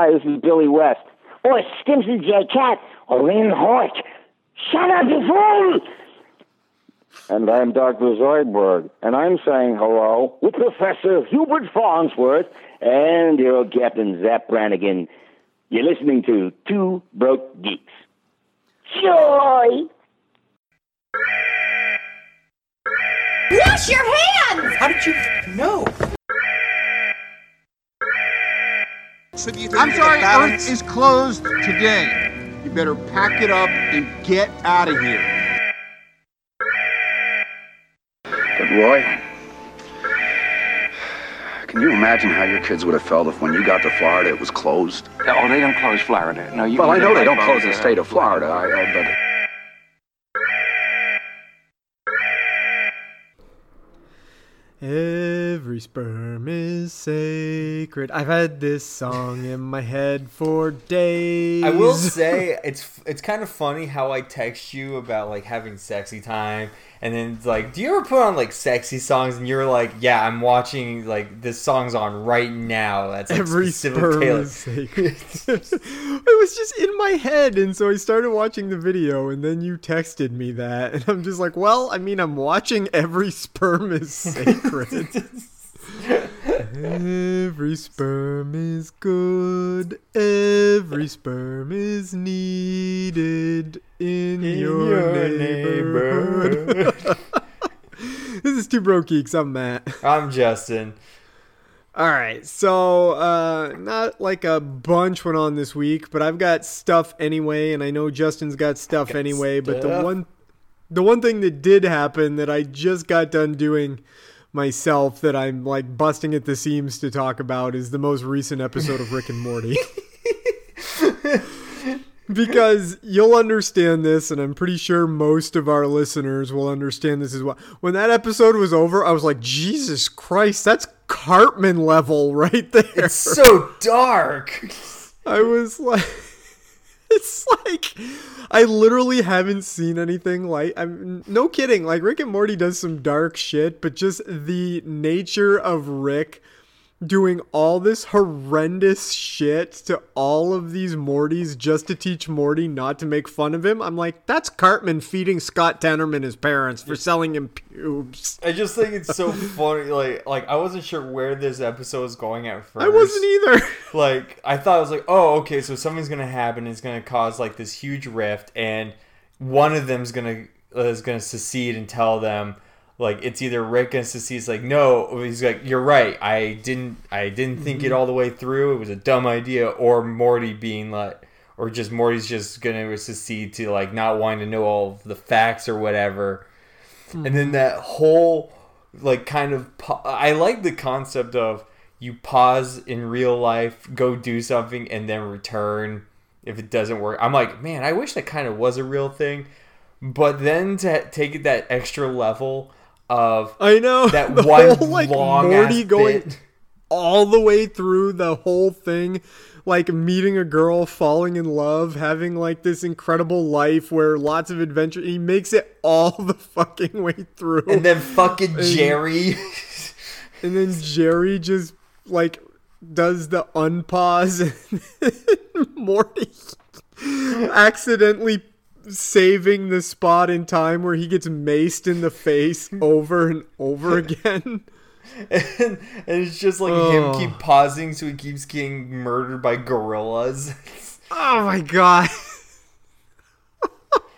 Hi, this is Billy West. Or Stimpson J. Cat. Or Lynn Hort. Shut up, you fool! And I'm Dr. Zoidberg, and I'm saying hello with Professor Hubert Farnsworth and your old Captain Zapp Brannigan. You're listening to Two Broke Geeks. Joy! Wash your hands! How did you know? I'm sorry, Earth is closed today. You better pack it up and get out of here. But Roy, can you imagine how your kids would have felt if when you got to Florida it was closed? Oh, they don't close Florida. No, you. Well, I know they don't close the uh, state of Florida. I, I but Every sperm is sacred. I've had this song in my head for days. I will say it's it's kind of funny how I text you about like having sexy time, and then it's like, do you ever put on like sexy songs, and you're like, yeah, I'm watching like this song's on right now. That's like Every sperm Taylor. is sacred. it was just in my head, and so I started watching the video, and then you texted me that, and I'm just like, well, I mean, I'm watching every sperm is sacred. Every sperm is good. Every sperm is needed in, your, your neighborhood. this is Two Broke Geeks. I'm Matt. I'm Justin. All right, so uh, not like a bunch went on this week, but I've got stuff anyway, and I know Justin's got stuff Got anyway. But the one, the one thing that did happen that I just got done doing myself that I'm like busting at the seams to talk about is the most recent episode of Rick and Morty. because you'll understand this, and I'm pretty sure most of our listeners will understand this as well. When that episode was over, I was like, Jesus Christ, that's Cartman level right there. It's so dark. I was like, it's like, I literally haven't seen anything like, I'm no kidding. Like Rick and Morty does some dark shit, but just the nature of Rick doing all this horrendous shit to all of these Mortys just to teach Morty not to make fun of him. I'm like, that's Cartman feeding Scott Tenorman his parents for selling him pubes. I just think it's so funny. Like, like I wasn't sure where this episode was going at first. I wasn't either. like I thought I was like, oh, okay, so something's gonna happen. It's gonna cause like this huge rift, and one of them's gonna uh, is gonna secede and tell them like it's either Rick and secede's like, no, he's like, you're right. I didn't I didn't think it mm-hmm. all the way through. It was a dumb idea. Or Morty being like. Or just Morty's just gonna secede to like not wanting to know all of the facts or whatever, hmm. and then that whole like kind of pa- I like the concept of you pause in real life, go do something, and then return if it doesn't work. I'm like, man, I wish that kind of was a real thing. But then to take it that extra level of I know that the one whole, like long Morty going bit. all the way through the whole thing, like meeting a girl, falling in love, having like this incredible life where lots of adventure. He makes it all the fucking way through, and then fucking Jerry. and then Jerry just like does the unpause, and Morty accidentally saving the spot in time where he gets maced in the face over and over again. and, and it's just like Oh. him keep pausing so he keeps getting murdered by gorillas. Oh my god.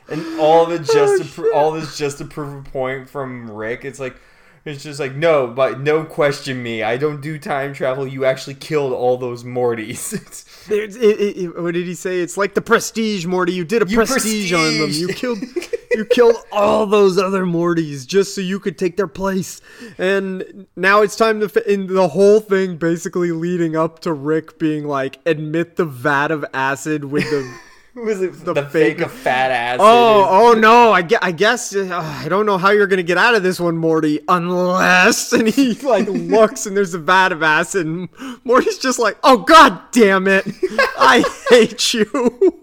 and all of it just Oh, to all this just to prove a point from Rick. It's like it's just like no, but no question me. I don't do time travel. You actually killed all those Mortys. It- it- it- what did he say? It's like the prestige, Morty. You did a You prestige, on them. You killed, you killed all those other Mortys just so you could take their place. And now it's time to. Fi- in the whole thing, basically leading up to Rick being like, admit the vat of acid with the. Was it the, fake- fake of fat ass? Oh, oh no! I, gue- I guess uh, I don't know how you're gonna get out of this one, Morty, unless and he like looks and there's a vat of acid, and Morty's just like, "Oh God damn it! I hate you."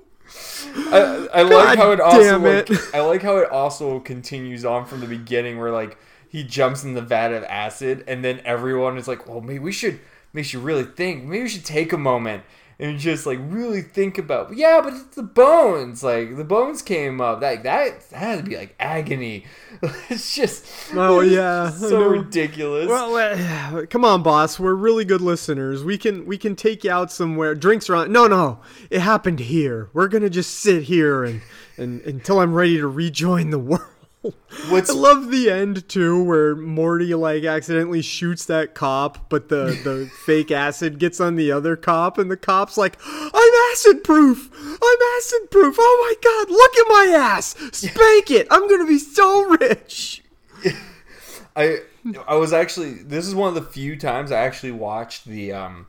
I, I like God how it also damn like, it. I like how it also continues on from the beginning where like he jumps in the vat of acid and then everyone is like, well, maybe we should maybe we should really think. Maybe we should take a moment. And just like really think about yeah but it's the bones like the bones came up like that that had to be like agony it's just Oh, it's yeah, so ridiculous Well, uh, come on, boss. We're really good listeners. We can we can take you out somewhere. Drinks around. No, no, it happened here. We're gonna just sit here and and until I'm ready to rejoin the world. What's- I love the end too, where Morty like accidentally shoots that cop, but the the fake acid gets on the other cop, and the cop's like, "I'm acid proof. I'm acid proof. Oh my god, look at my ass. Spank it. I'm gonna be so rich." I I was actually this is one of the few times I actually watched the um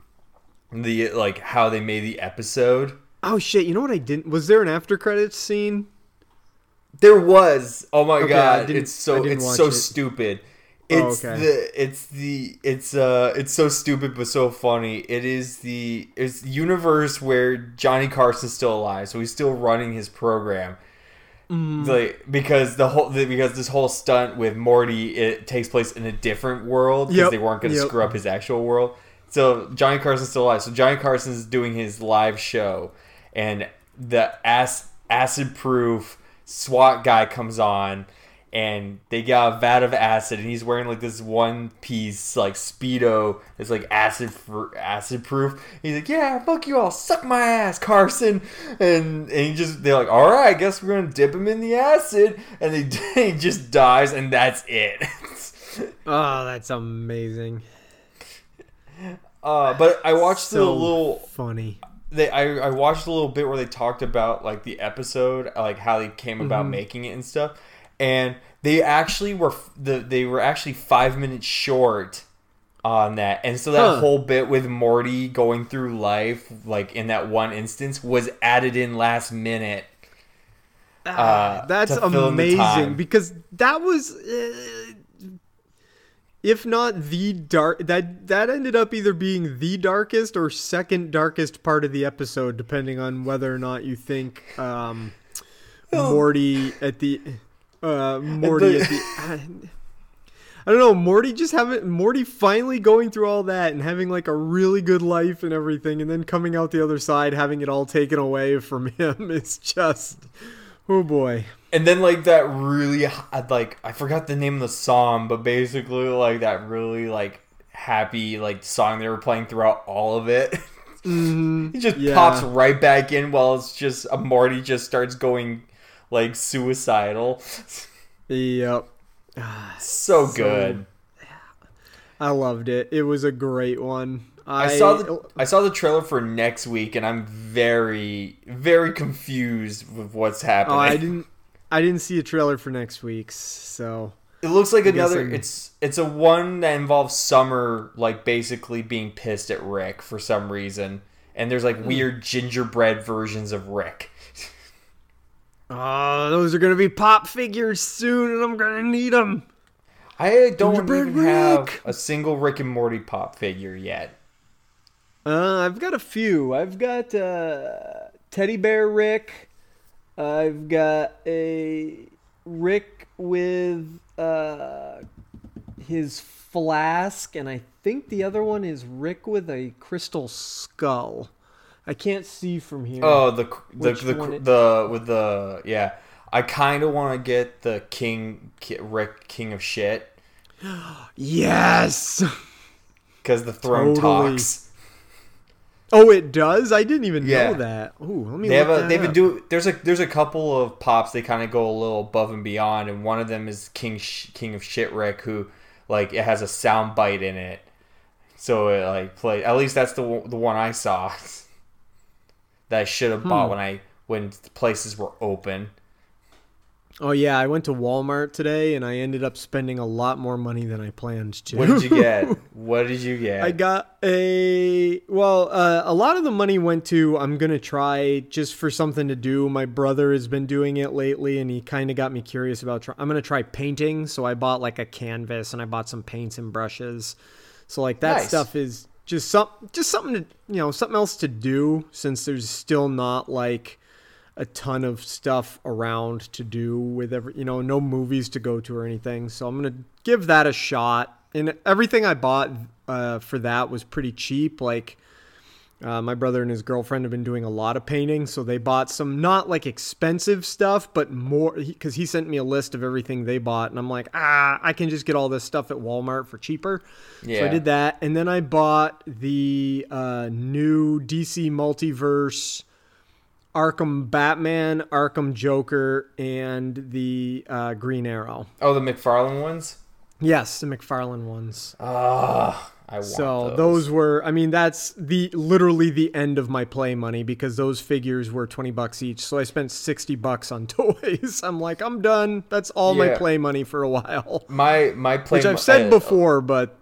the like how they made the episode. Oh shit! You know what I didn't? Was there an after credits scene? There was oh my Okay, god, it's so it's so it. stupid. Oh, It's okay. the it's the it's uh it's so stupid but so funny. It is the it's the universe where Johnny Carson's still alive, so he's still running his program. Mm. Like because the whole the, because this whole stunt with Morty it takes place in a different world because Yep, they weren't going to yep. screw up his actual world. So Johnny Carson's still alive. So Johnny Carson's doing his live show, and the ass, acid proof SWAT guy comes on, and they got a vat of acid, and he's wearing like this one piece like speedo that's like acid for acid proof. He's like, "Yeah, fuck you all, suck my ass, Carson," and and he just they're like, "All right, I guess we're gonna dip him in the acid," and they he just dies, and that's it. Oh, that's amazing. Uh, but I watched the So little funny. They I, I watched a little bit where they talked about like the episode like how they came about Mm-hmm. making it and stuff and they actually were the they were actually five minutes short on that and so that Huh. whole bit with morty going through life like in that one instance was added in last minute uh, That's to fill in the amazing because that was, uh, if not the dark, that that ended up either being the darkest or second darkest part of the episode, depending on whether or not you think um, Morty at the uh, Morty at the. I don't know, Morty just having Morty finally going through all that and having like a really good life and everything, and then coming out the other side having it all taken away from him is just, oh boy. and then like that really uh, like i forgot the name of the song but basically like that really like happy like song they were playing throughout all of it mm-hmm. It just yeah. pops right back in while it's just uh, a morty just starts going like suicidal Yep. so good I loved it. It was a great one. I, I saw the oh. I saw the trailer for next week, and I'm very very confused with what's happening. Oh, I didn't. I didn't see a trailer for next week's, so It looks like guess another. It's it's a one that involves Summer like basically being pissed at Rick for some reason, and there's like hmm. weird gingerbread versions of Rick. oh, those are gonna be pop figures soon, and I'm gonna need them. I don't even have a single Rick and Morty pop figure yet. Uh, I've got a few. I've got uh, Teddy Bear Rick. I've got a Rick with uh, his flask, and I think the other one is Rick with a crystal skull. I can't see from here. Oh, the the the, the, with the yeah. I kind of want to get the King Rick King of Shit yes. because the throne Totally. talks. Oh, it does. I didn't even Yeah. know that. Ooh, let me. They have a they've been up. do there's a there's a couple of pops they kind of go a little above and beyond and one of them is King Sh- King of Shit Rick who like it has a sound bite in it so it like play at least that's the one- the one I saw that I should have Hmm. bought when I when places were open. Oh yeah, I went to Walmart today, and I ended up spending a lot more money than I planned to. What did you get? what did you get? I got a well, uh, a lot of the money went to I'm gonna try just for something to do. My brother has been doing it lately, and he kind of got me curious about. Try- I'm gonna try painting, so I bought like a canvas and I bought some paints and brushes. So like that Nice. stuff is just some just something to you know something else to do since there's still not like a ton of stuff around to do with every you know no movies to go to or anything. So i'm gonna give that a shot. And everything i bought uh, for that was pretty cheap. Like Uh, my brother and his girlfriend have been doing a lot of painting, so they bought some not like expensive stuff, but more because he sent me a list of everything they bought, and I'm like, ah, I can just get all this stuff at Walmart for cheaper. So I did that, and then I bought the uh, new DC Multiverse Arkham Batman, Arkham Joker, and the uh, Green Arrow. Oh, the McFarlane ones. Yes, the McFarlane ones. Ah, I want So those. those. were, I mean, that's the literally the end of my play money because those figures were twenty bucks each. So I spent sixty bucks on toys. I'm like, I'm done. That's all my play money for a while. my my play. Which I've said before, but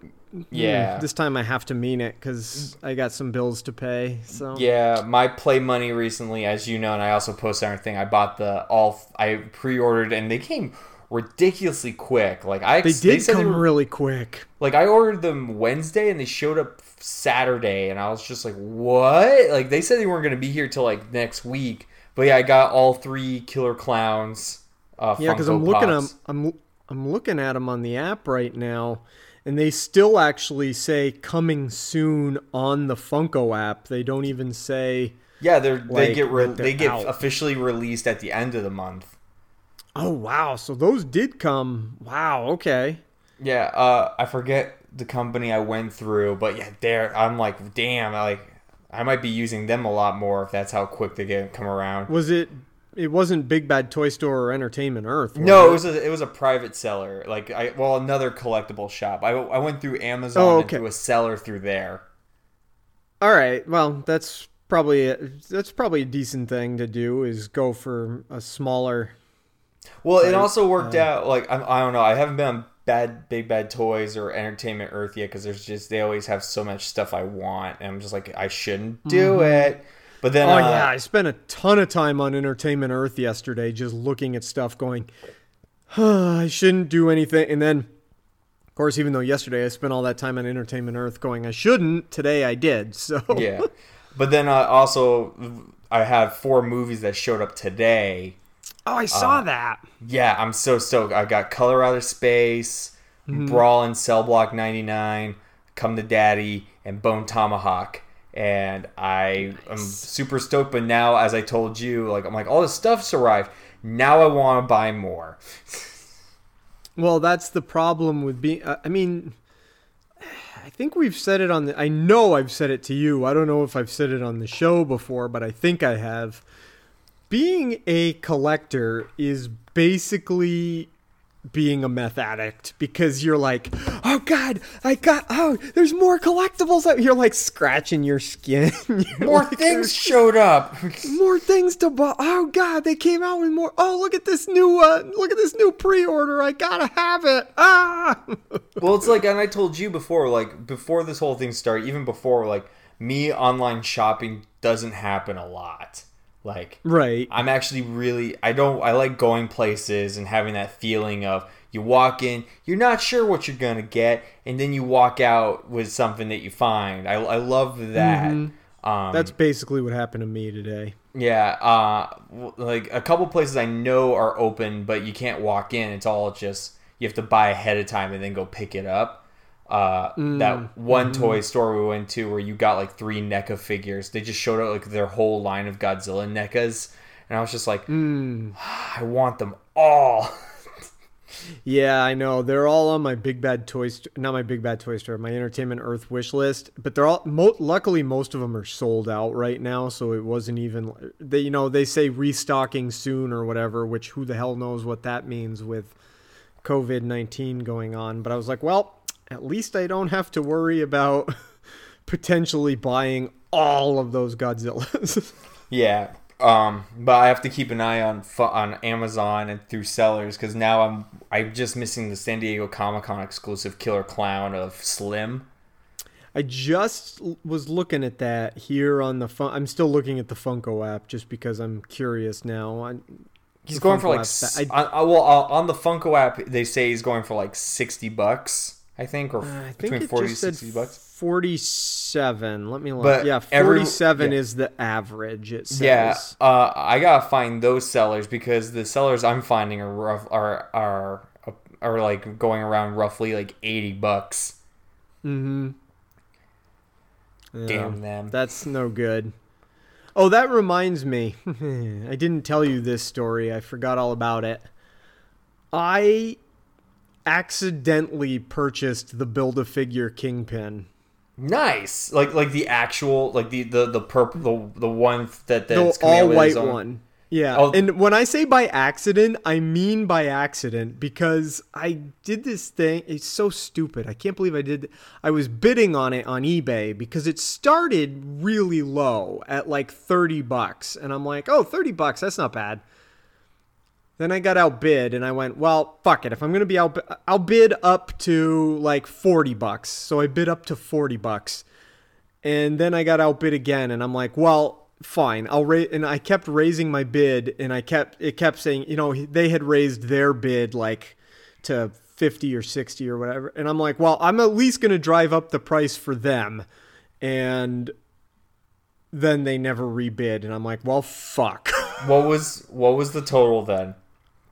Yeah. this time I have to mean it because I got some bills to pay. So Yeah, my play money recently, as you know, and I also posted on our thing. I bought the all. I pre-ordered, and they came ridiculously quick. Like I, they did said come they were, really quick. like I ordered them Wednesday, and they showed up Saturday, and I was just like, what? Like they said they weren't gonna be here till like next week. But yeah, I got all three Killer Clowns. Uh, Yeah, because I'm looking at I'm I'm looking at them on the app right now, and they still actually say coming soon on the Funko app. They don't even say, Yeah, they're they get re- they get out. officially released at the end of the month. "Oh wow!" So those did come. Wow. Okay. Yeah, uh, I forget the company I went through, but yeah, there I'm like, damn, like I might be using them a lot more if that's how quick they get come around. Was it? It wasn't Big Bad Toy Store or Entertainment Earth. No, it? it was a it was a private seller, like I well another collectible shop. I, I went through Amazon Oh, and through a seller through there. All right. Well, that's probably a, that's probably a decent thing to do. Is go for a smaller. Well, it also worked Uh. out like I, I don't know. I haven't been on Bad Big Bad Toys or Entertainment Earth yet because there's just they always have so much stuff I want, and I'm just like I shouldn't do it. But then, Oh uh, yeah, I spent a ton of time on Entertainment Earth yesterday, just looking at stuff, going, I shouldn't do anything. And then, of course, even though yesterday I spent all that time on Entertainment Earth, going, I shouldn't. Today I did. So yeah. But then uh, also, I have four movies that showed up today. Oh, I Uh, saw that. Yeah, I'm so stoked. I got Color Out of Space, Brawl in Cell Block 99, Come to Daddy, and Bone Tomahawk. And I am super stoked. But now, as I told you, like I'm like, all this stuff's arrived. Now I want to buy more. Well, that's the problem with being. Uh, I mean, I think we've said it on the. I know I've said it to you. I don't know if I've said it on the show before, but I think I have. Being a collector is basically being a meth addict because you're like, oh god, I got oh, there's more collectibles. out-" You're like scratching your skin. More like, things showed up. more things to buy. Oh god, they came out with more. Oh look at this new uh look at this new pre-order. I gotta have it. Ah. well, it's like, and I told you before, like before this whole thing started, even before, like me online shopping doesn't happen a lot. Like, right. I'm actually really I don't I like going places and having that feeling of you walk in, you're not sure what you're gonna get, and then you walk out with something that you find. I, I love that. Um, That's basically what happened to me today. yeah, uh, like a couple places I know are open, but you can't walk in. It's all just you have to buy ahead of time and then go pick it up. Uh, that mm, one mm-hmm. toy store we went to where you got like three NECA figures. They just showed out like their whole line of Godzilla NECAs, and I was just like, mm. ah, I want them all. Yeah, I know. They're all on my Big Bad Toy Store, not my Big Bad Toy Store, my Entertainment Earth wish list. But they're all. Mo- luckily, most of them are sold out right now, so it wasn't even. They, you know, they say restocking soon or whatever, which who the hell knows what that means with COVID nineteen going on. But I was like, well, at least I don't have to worry about potentially buying all of those Godzillas. Yeah. Um, but I have to keep an eye on on Amazon and through sellers because now I'm I'm just missing the San Diego Comic Con exclusive Killer Clown of Slim. I just was looking at that here on the fun. I'm still looking at the Funko app just because I'm curious now. I, He's going for like I, well uh, on the Funko app they say he's going for like sixty bucks I think or I think between it forty just to said sixty bucks. 47. Let me look. But yeah, every- 47 yeah. is the average. It says. Yeah, uh, I gotta find those sellers because the sellers I'm finding are rough are are are like going around roughly like eighty bucks. And Damn them. That's no good. Oh, that reminds me. I didn't tell you this story. I forgot all about it. I accidentally purchased the Build a Figure Kingpin. Nice. Like like the actual like the the the purple the the one that The that's out all white one. Yeah. Oh. And when I say by accident, I mean by accident because I did this thing. It's so stupid. I can't believe I did. I was bidding on it on eBay because it started really low at like 30 bucks. And I'm like, oh, 30 bucks. That's not bad. Then I got outbid and I went, well, fuck it. If I'm going to be out, I'll bid up to like 40 bucks. So I bid up to 40 bucks. And then I got outbid again and I'm like, well, fine. I'll raise and I kept raising my bid and I kept it kept saying, you know, they had raised their bid like to 50 or 60 or whatever. And I'm like, well, I'm at least going to drive up the price for them. And then they never rebid and I'm like, well, fuck. What was what was the total then?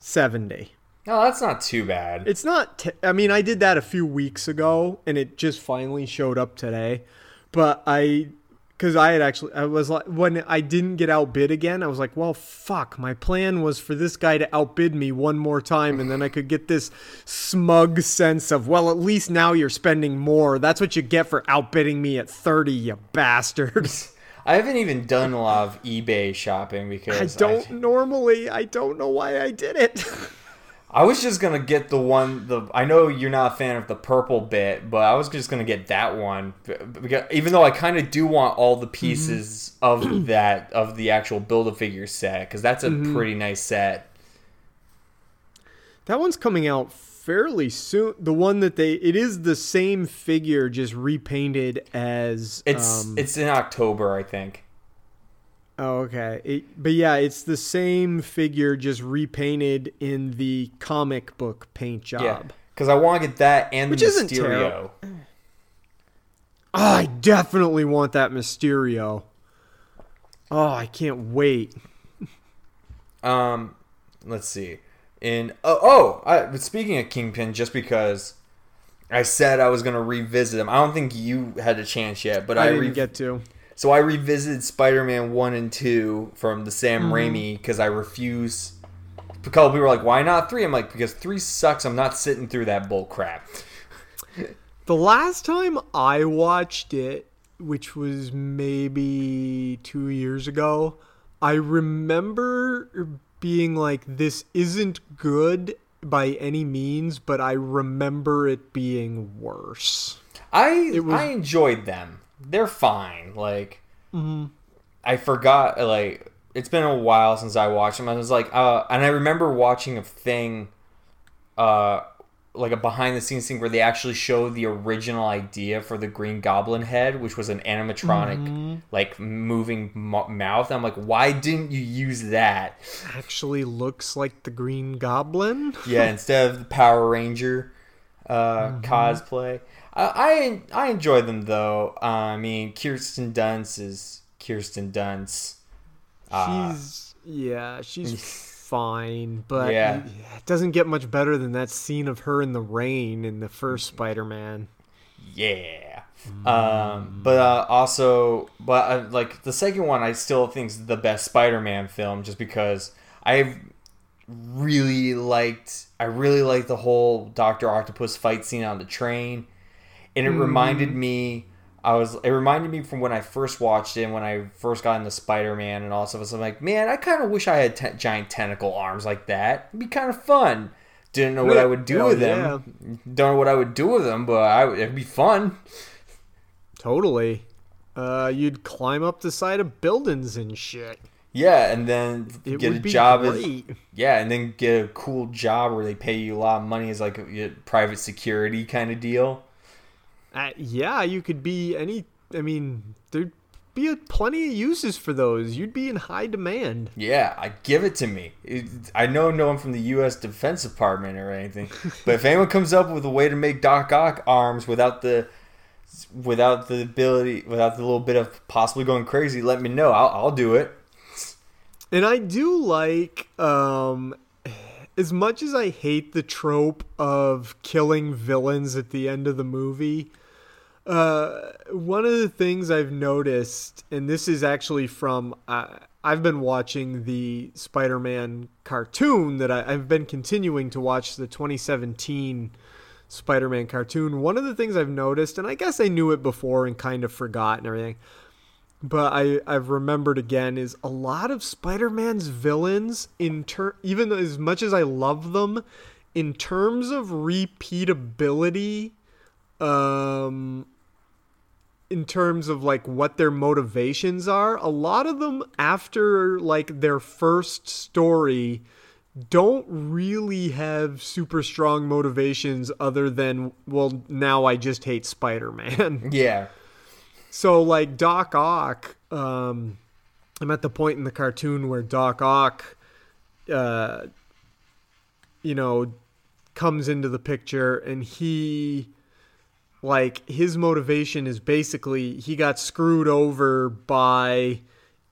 70. No, that's not too bad. It's not. T- I mean, I did that a few weeks ago, and it just finally showed up today. But I, because I had actually, I was like, when I didn't get outbid again, I was like, well, fuck. My plan was for this guy to outbid me one more time, and then I could get this smug sense of, well, at least now you're spending more. That's what you get for outbidding me at thirty, you bastard. I haven't even done a lot of eBay shopping because I don't normally. I don't know why I did it. I was just gonna get the one. The I know you're not a fan of the purple bit, but I was just gonna get that one because even though I kind of do want all the mm-hmm. pieces of that of the actual build a figure set because that's a mm-hmm. pretty nice set. That one's coming out fairly soon. The one that they it is the same figure just repainted as It's um, it's in October, I think. oh okay. It, but yeah, it's the same figure just repainted in the comic book paint job. Yeah, because I want to get that and Which the isn't Mysterio. terrible. Oh, I definitely want that Mysterio. Oh, I can't wait. Um, let's see. In oh, oh I, but speaking of Kingpin, just because I said I was gonna revisit him, I don't think you had a chance yet. But I, I, didn't re- get to. so I revisited Spider-Man one and two from the Sam Mm-hmm. Raimi because I refuse. A couple people were like, "Why not three? I'm like, "Because three sucks. I'm not sitting through that bull crap." The last time I watched it, which was maybe two years ago, I remember being like, this isn't good by any means, but I remember it being worse. I was- I enjoyed them. They're fine. Like Mm-hmm. I forgot. Like it's been a while since I watched them. I was like, uh, and I remember watching a thing, uh, like a behind the scenes thing where they actually show the original idea for the Green Goblin head, which was an animatronic, Mm-hmm. like moving mo- mouth. I'm like, why didn't you use that? Actually looks like the Green Goblin. Yeah, instead of the Power Ranger uh, Mm-hmm. cosplay. I, I I enjoy them though. Uh, I mean, Kirsten Dunst is Kirsten Dunst. Uh, She's yeah, she's fine, but Yeah. it doesn't get much better than that scene of her in the rain in the first Spider-Man. yeah. Um, but uh, also, but uh, like the second one, I still think is the best Spider-Man film, just because I really liked. I really liked the whole Doctor Octopus fight scene on the train, and it reminded me. I was. It reminded me from when I first watched it, and when I first got into Spider-Man, and all stuff. I'm like, man, I kind of wish I had te- giant tentacle arms like that. It'd be kind of fun. Didn't know what I would do Hell with them. Don't know what I would do with them, but I, it'd be fun. Totally. Uh, you'd climb up the side of buildings and shit. Yeah, and then It get a job as yeah, and then get a cool job where they pay you a lot of money as like a, a private security kind of deal. Uh, yeah, you could be any. I mean, there'd be a, plenty of uses for those. You'd be in high demand. Yeah, I give it to me. It, I know no one from the U.S. Defense Department or anything, but if anyone comes up with a way to make Doc Ock arms without the without the ability, without the little bit of possibly going crazy, let me know. I'll, I'll do it. And I do like, um, as much as I hate the trope of killing villains at the end of the movie, Uh, one of the things I've noticed, and this is actually from, uh, I've been watching the Spider Man cartoon that I, I've been continuing to watch the 2017 Spider Man cartoon. One of the things I've noticed, and I guess I knew it before and kind of forgot and everything, but I, I've remembered again, is a lot of Spider Man's villains, in ter- even as much as I love them, in terms of repeatability, um, in terms of like what their motivations are a lot of them after like their first story don't really have super strong motivations other than well now i just hate spider-man Yeah. so like doc ock um i'm at the point in the cartoon where doc ock uh you know comes into the picture and he like his motivation is basically he got screwed over by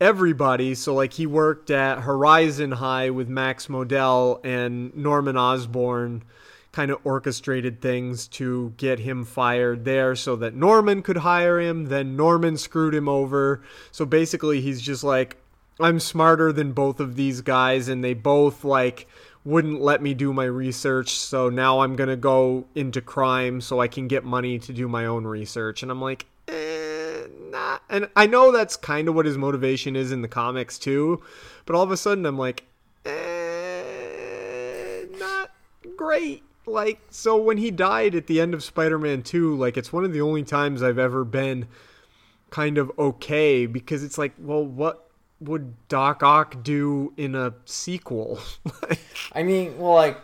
everybody. So like he worked at horizon high with max modell and norman osborn kind of orchestrated things to get him fired there so that norman could hire him. Then norman screwed him over. So basically he's just like i'm smarter than both of these guys and they both like wouldn't let me do my research, so now I'm gonna go into crime so I can get money to do my own research. And I'm like, eh, nah. And I know that's kind of what his motivation is in the comics too, but all of a sudden I'm like, eh, not great. Like, so when he died at the end of Spider Man 2, like, it's one of the only times I've ever been kind of okay because it's like, well, what would Doc Ock do in a sequel? I mean, well, like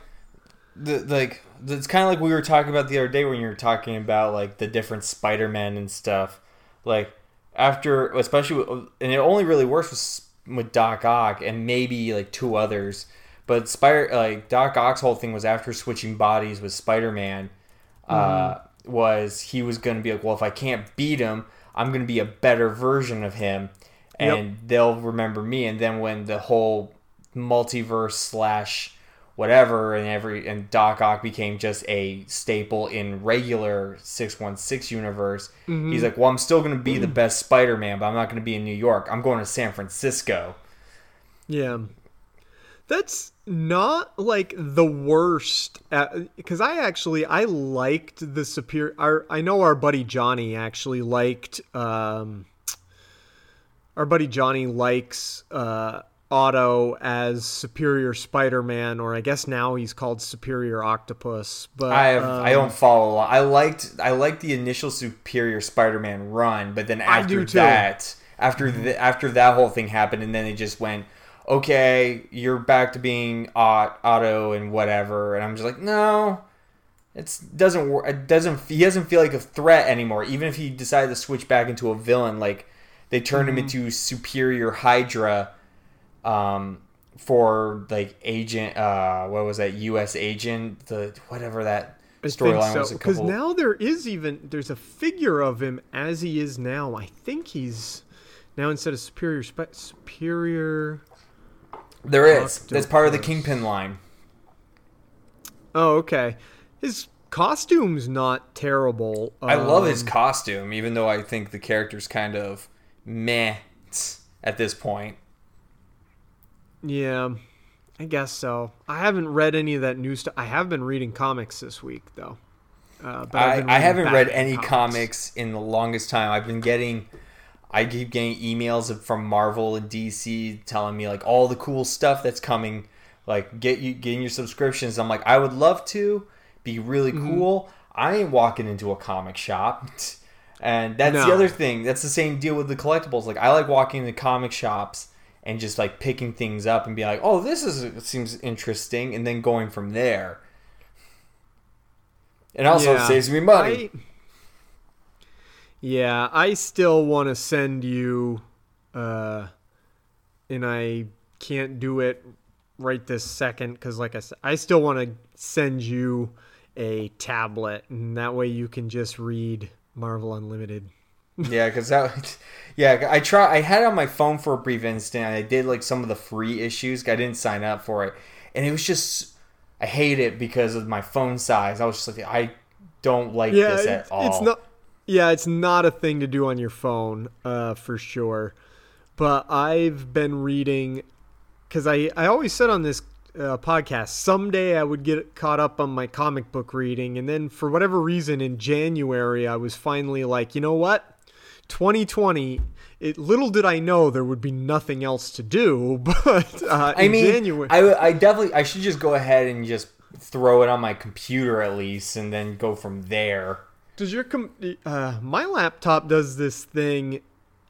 the like it's kind of like we were talking about the other day when you were talking about like the different Spider-Man and stuff. Like after, especially, with, and it only really works with with Doc Ock and maybe like two others. But Spider, like Doc Ock's whole thing was after switching bodies with Spider-Man, uh, was he was going to be like, well, if I can't beat him, I'm going to be a better version of him, and they'll remember me. And then when the whole multiverse slash whatever and every and Doc Ock became just a staple in regular 616 universe. He's like, "Well, I'm still going to be the best Spider-Man, but I'm not going to be in New York. I'm going to San Francisco." Yeah. That's not like the worst because I actually I liked the superior our, I know our buddy Johnny actually liked um our buddy Johnny likes uh Otto as Superior Spider-Man or I guess now he's called Superior Octopus but I have, um, I don't follow. along. I liked I liked the initial Superior Spider-Man run, but then after that, after the, after that whole thing happened, and then it just went, okay, you're back to being Ot- Otto and whatever, and I'm just like, no, it doesn't work. It doesn't. He doesn't feel like a threat anymore. Even if he decided to switch back into a villain, like they turned Mm-hmm. him into Superior Hydra. Um, for like agent, uh, what was that? U.S. agent, the whatever that storyline so was. Because couple. now there is even there's a figure of him as he is now. I think he's now instead of superior superior. There is. That's part of the Kingpin line. Oh, okay. His costume's not terrible. I love his Um, costume, even though I think the character's kind of meh at this point. Yeah, I guess so. I haven't read any of that new stuff. I have been reading comics this week though. Uh, I, I haven't read any comics in the longest time. I've been getting, I keep getting emails from Marvel and DC telling me like all the cool stuff that's coming. Like get you getting your subscriptions. I'm like, I would love to be really Mm-hmm. cool. I ain't walking into a comic shop. And that's the other thing. That's the same deal with the collectibles. Like I like walking into comic shops and just like picking things up and be like, "Oh, this is seems interesting," and then going from there. And also Yeah. saves me money. I- yeah, I still want to send you, uh, and I can't do it right this second because, like I said, I still want to send you a tablet, and that way you can just read Marvel Unlimited. Yeah, because that, yeah, I try. I had it on my phone for a brief instant. And I did like some of the free issues. I didn't sign up for it, and it was just I hate it because of my phone size. I was just like, I don't like Yeah, this at all. it's not. Yeah, it's not a thing to do on your phone, uh, for sure. But I've been reading because I I always said on this uh, podcast someday I would get caught up on my comic book reading, and then for whatever reason in January I was finally like, you know what, 2020. It, little did I know there would be nothing else to do, but uh, I mean, January, I, I definitely I should just go ahead and just throw it on my computer at least, and then go from there. Does your com- uh, my laptop does this thing,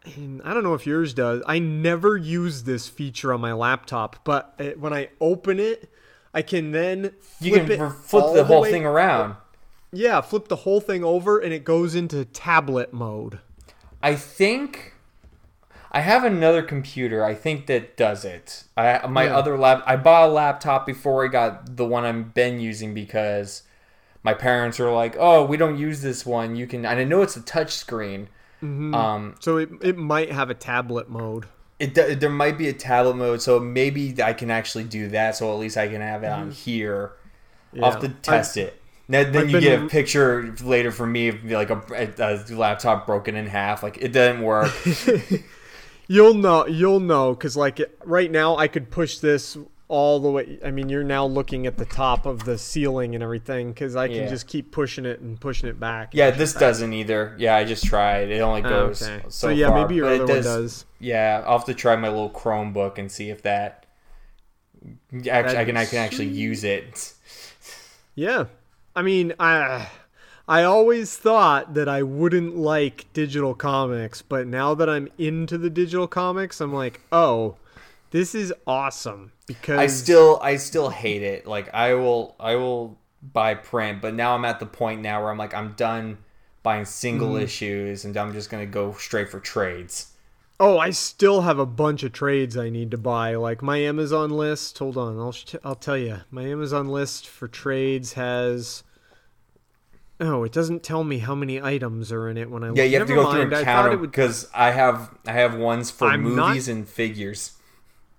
I don't know if yours does. I never use this feature on my laptop, but it, when I open it, I can then You flip can it flip the whole way- thing around. Yeah, flip the whole thing over, and it goes into tablet mode. I think I have another computer. I think that does it. I my Yeah. other lap. I bought a laptop before I got the one I've been using because my parents were like, "Oh, we don't use this one. You can." And I know it's a touch screen. Um, So it it might have a tablet mode. it there might be a tablet mode, so maybe I can actually do that. So at least I can have it on here. I'll have to Mm-hmm. Yeah. test it. Then, then I've you get a picture later for me of like a, a, a laptop broken in half. Like it didn't work. You'll know. You'll know because like right now, I could push this all the way. I mean, you're now looking at the top of the ceiling and everything because I can Yeah. just keep pushing it and pushing it back. Yeah, this doesn't either. Yeah, I just tried. It only Ah, goes okay. so, So, yeah, far, maybe your other it one does. Yeah, I'll have to try my little Chromebook and see if that actually I can I can actually use it. Yeah. I mean, I I always thought that I wouldn't like digital comics, but now that I'm into the digital comics, I'm like, "Oh, this is awesome." Because I still I still hate it. Like I will I will buy print, but now I'm at the point now where I'm like I'm done buying single Mm-hmm. issues and I'm just gonna go straight for trades. Oh, I still have a bunch of trades I need to buy. Like my Amazon list. Hold on, I'll sh- I'll tell you. My Amazon list for trades has Oh, it doesn't tell me how many items are in it when I Yeah, look. you have to Never go through and count thought it would because I have I have ones for I'm not- movies and figures.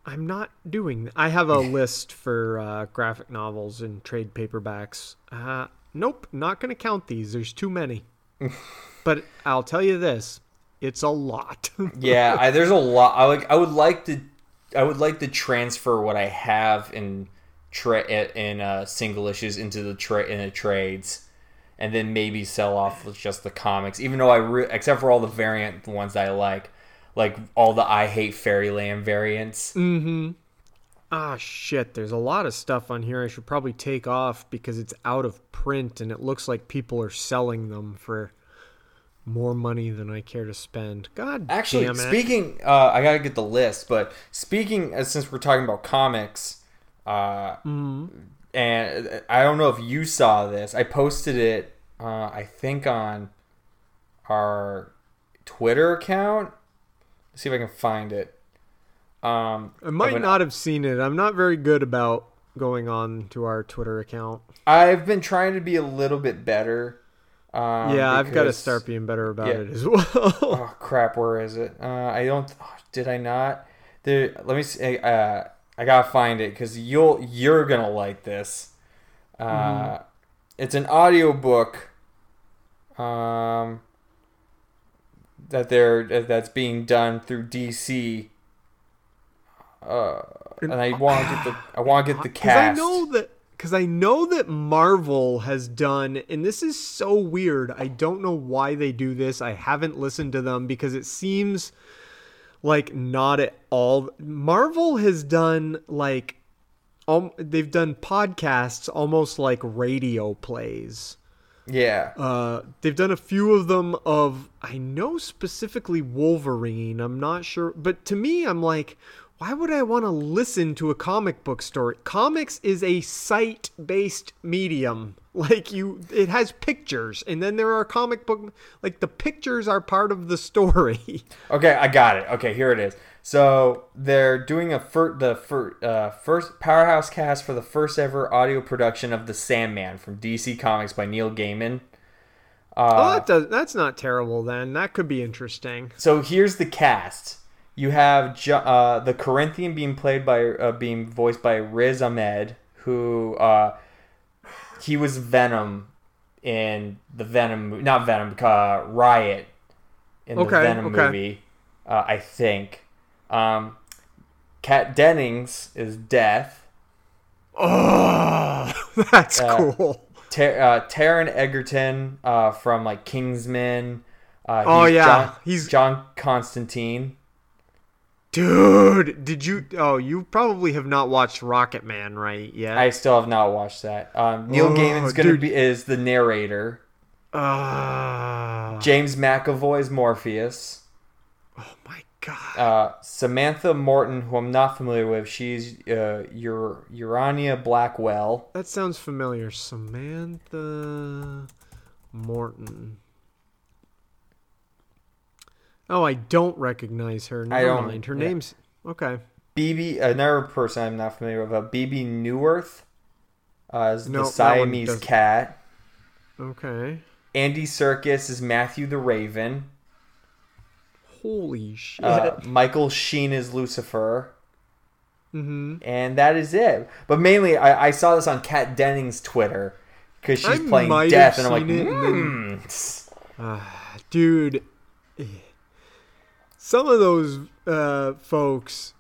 I'm not doing. That. I have a list for uh, graphic novels and trade paperbacks. Uh, nope, not going to count these. There's too many. but I'll tell you this: it's a lot. yeah, I, there's a lot. I like. I would like to. I would like to transfer what I have in tra- in uh, single issues into the tra- in the trades, and then maybe sell off with just the comics. Even though I, re- except for all the variant ones that I like, like all the I hate Fairyland variants. Mhm. ah, shit. There's a lot of stuff on here I should probably take off because it's out of print and it looks like people are selling them for more money than I care to spend. God Actually, damn it. speaking, uh, I gotta get the list. But speaking, uh, since we're talking about comics, uh, and I don't know if you saw this. I posted it, uh, I think, on our Twitter account. Let's see if I can find it. Um, I might an- not have seen it. I'm not very good about going on to our Twitter account. I've been trying to be a little bit better. Um, yeah, I've got to because- start being better about yeah. it as well. Oh crap! Where is it? Uh, I don't. oh, did I not? There. Let me see. Uh, I gotta find it because you'll you're gonna like this. Uh, Mm-hmm. It's an audiobook. Um. That they're that's being done through DC. Uh, and I want to get the I want to get the cast. I know that because I know that Marvel has done, and this is so weird. I don't know why they do this. I haven't listened to them because it seems like not at all. Marvel has done like, um, they've done podcasts almost like radio plays. Yeah. Uh, they've done a few of them of I know specifically Wolverine. I'm not sure, but to me, I'm like, why would I want to listen to a comic book story? Comics is a sight-based medium. Like you, it has pictures, and then there are comic book. Like the pictures are part of the story. Okay, I got it. Okay, here it is. So they're doing a fir- the fir- uh, first powerhouse cast for the first ever audio production of The Sandman from DC Comics by Neil Gaiman. oh, that does. That's not terrible. Then that could be interesting. So here's the cast. You have uh, the Corinthian being played by uh, being voiced by Riz Ahmed, who uh, he was Venom in the Venom, not Venom, uh, Riot in the Okay, Venom okay. movie. Uh, I think. Um, Kat Dennings is Death. Oh, that's Uh, cool. Ter- uh, Taron Egerton uh, from like Kingsman. Uh, Oh, yeah. John, He's- John Constantine. Dude, did you? Oh, you probably have not watched Rocket Man, right? Yet. I still have not watched that. Um, Neil Oh, Gaiman's gonna dude. be is the narrator. Ah, James McAvoy's Morpheus. oh my god. Uh, Samantha Morton, who I'm not familiar with, she's uh, Ur- Urania Blackwell. That sounds familiar. Samantha Morton. Oh, I don't recognize her. Never don't- mind. Her yeah. name's okay. Bebe, another person I'm not familiar with, uh, Bebe Neuwirth uh, is No, the Siamese cat. Okay. Andy Serkis is Matthew the Raven. Holy shit. Uh, Michael Sheen is Lucifer. mm-hmm. And that is it. But mainly, I, I saw this on Kat Dennings' Twitter because she's I playing Death, and I'm like, it and hmm. Dude. Some of those uh, folks,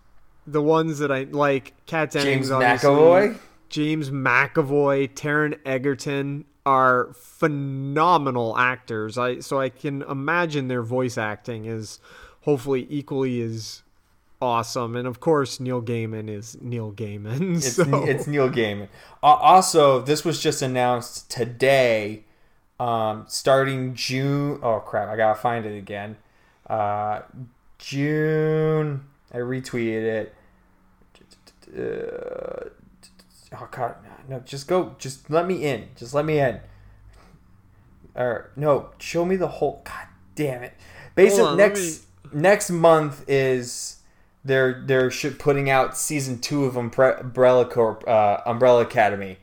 the ones that I like, Kat Dennings, James McAvoy. James McAvoy, Taron Egerton are phenomenal actors. I so I can imagine their voice acting is hopefully equally as awesome. And of course, Neil Gaiman is Neil Gaiman. It's, it's Neil Gaiman. Uh, also, this was just announced today, um, starting June. Oh crap! I gotta find it again. Uh, June. I retweeted it. Uh, oh god, no! Just go. Just let me in. Just let me in. Or no, show me the whole. God damn it! Basically, on, let next next month is they're they're sh- putting out season two of Umbre- Umbrella Corp, uh, Umbrella Academy.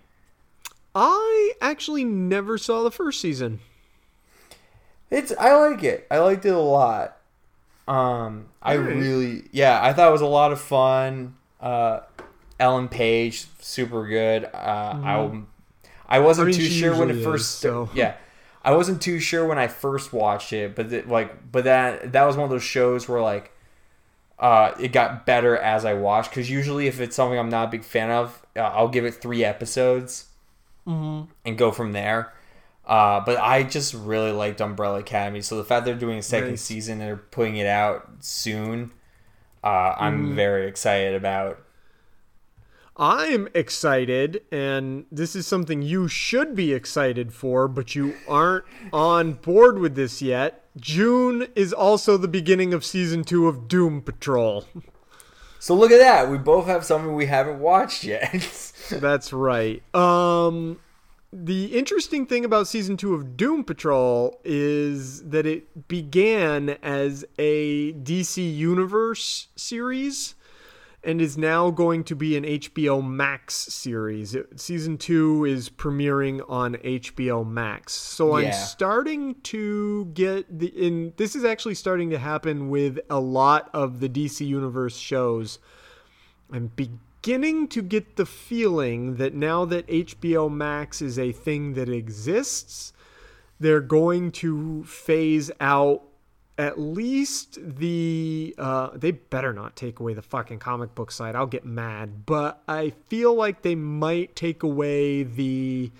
I actually never saw the first season. It's I like it. I liked it a lot. Um, I really yeah. I thought it was a lot of fun. Uh, Ellen Page, super good. Uh, I I wasn't Mm-hmm. I mean, too sure when it first is, so. yeah. I wasn't too sure when I first watched it, but the, like, but that that was one of those shows where like, uh, it got better as I watched. Because usually, if it's something I'm not a big fan of, uh, I'll give it three episodes Mm-hmm. and go from there. Uh, but I just really liked Umbrella Academy, so the fact they're doing a second Nice. season and they're putting it out soon, uh. I'm very excited about. I'm excited, and this is something you should be excited for, but you aren't on board with this yet. June is also the beginning of season two of Doom Patrol. So look at that, we both have something we haven't watched yet. That's right. Um, the interesting thing about season two of Doom Patrol is that it began as a DC Universe series and is now going to be an HBO Max series. It- season two is premiering on HBO Max. So I'm starting to get the in this is actually starting to happen with a lot of the DC Universe shows. I'm beginning to get the feeling that now that HBO Max is a thing that exists, they're going to phase out at least the uh, they better not take away the fucking comic book side i'll get mad. But i feel like they might take away the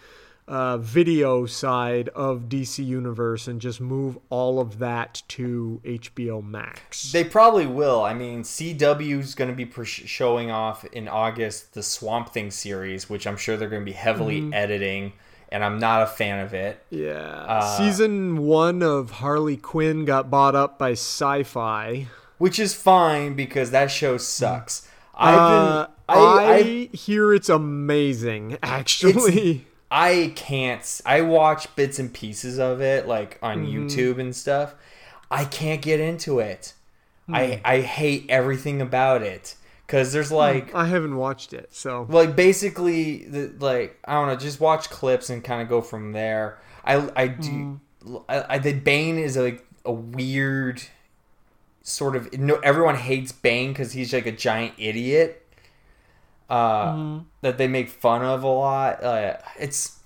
uh, video side of dc universe and just move all of that to hbo max they probably will. I mean, CW is going to be showing off in August the Swamp Thing series, which I'm sure they're going to be heavily Mm-hmm. editing, and I'm not a fan of it. yeah season one of harley quinn got bought up by Syfy Which is fine because that show sucks. I've uh, I, I, I hear it's amazing actually I can't. I watch bits and pieces of it, like on Mm-hmm. YouTube and stuff. I can't get into it. Hmm. I I hate everything about it because there's like i haven't watched it so like basically the like I don't know. Just watch clips and kind of go from there. I I do. I, I the Bane is like a weird sort of. No, everyone hates Bane because he's like a giant idiot. Uh, that they make fun of a lot. Uh, it's